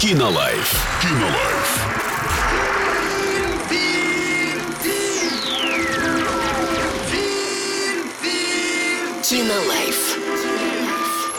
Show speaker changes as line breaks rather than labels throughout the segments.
Кинолайф. Кинолайф.
Кинолайф.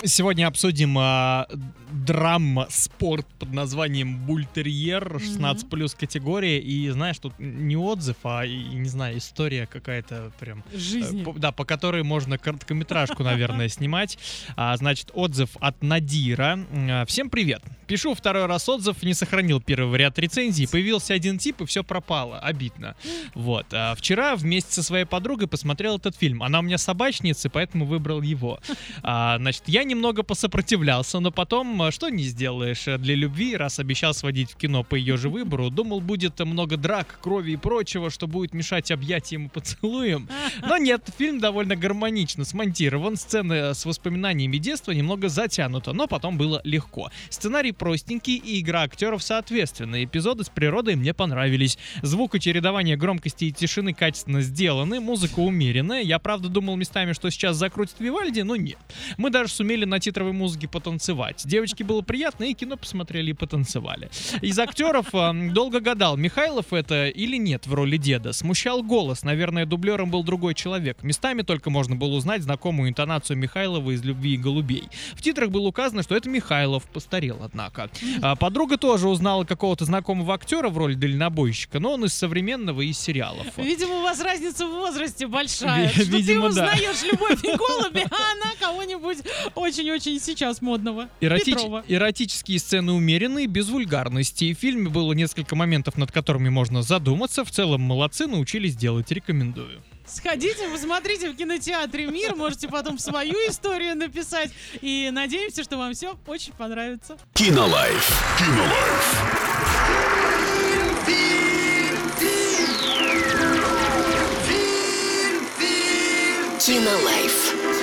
Сегодня обсудим а, драма спорт под названием Бультерьер 16 плюс категория. И знаешь, тут не отзыв, а и, не знаю, история какая-то прям. э,
Жизни.
по- да, по которой можно короткометражку, наверное, снимать. А, значит, отзыв от Надира. А, Всем привет. Пишу второй раз отзыв, не сохранил первый вариант рецензии. Появился один тип, и все пропало. Обидно. Вот. А вчера вместе со своей подругой посмотрел этот фильм. Она у меня собачница, поэтому выбрал его. А, значит, я немного посопротивлялся, но потом, а, что не сделаешь для любви, раз обещал сводить в кино по ее же выбору, думал, будет много драк, крови и прочего, что будет мешать объятиям и поцелуям. Но нет, фильм довольно гармонично смонтирован, сцены с воспоминаниями детства немного затянута, но потом было легко. Сценарий простенький и игра актеров соответственная. Эпизоды с природой мне понравились. Звук и чередование громкости и тишины качественно сделаны, музыка умеренная. Я правда думал местами, что сейчас закрутит Вивальди, но нет. Мы даже сумели на титровой музыке потанцевать. Девочке было приятно, и кино посмотрели и потанцевали. Из актеров э, долго гадал, Михайлов это или нет в роли деда. Смущал голос, наверное, дублером был другой человек. Местами только можно было узнать знакомую интонацию Михайлова из «Любви и голубей». В титрах было указано, что это Михайлов, постарел, однако. А, подруга тоже узнала какого-то знакомого актера в роли дальнобойщика, но он из современного и из сериалов.
Видимо, у вас разница в возрасте большая.
Ви-
что
видимо,
ты
да.
узнаешь любовь и голуби, а она кого-нибудь очень-очень сейчас модного.
Эротич-
Петрова.
Эротические сцены умеренные, без вульгарности. В фильме было несколько моментов, над которыми можно задуматься. В целом молодцы, научились делать, рекомендую.
Сходите, посмотрите в кинотеатре «Мир», можете потом свою историю написать. И надеемся, что вам все очень понравится.
Кинолайф. Кинолайф.
Кинолайф.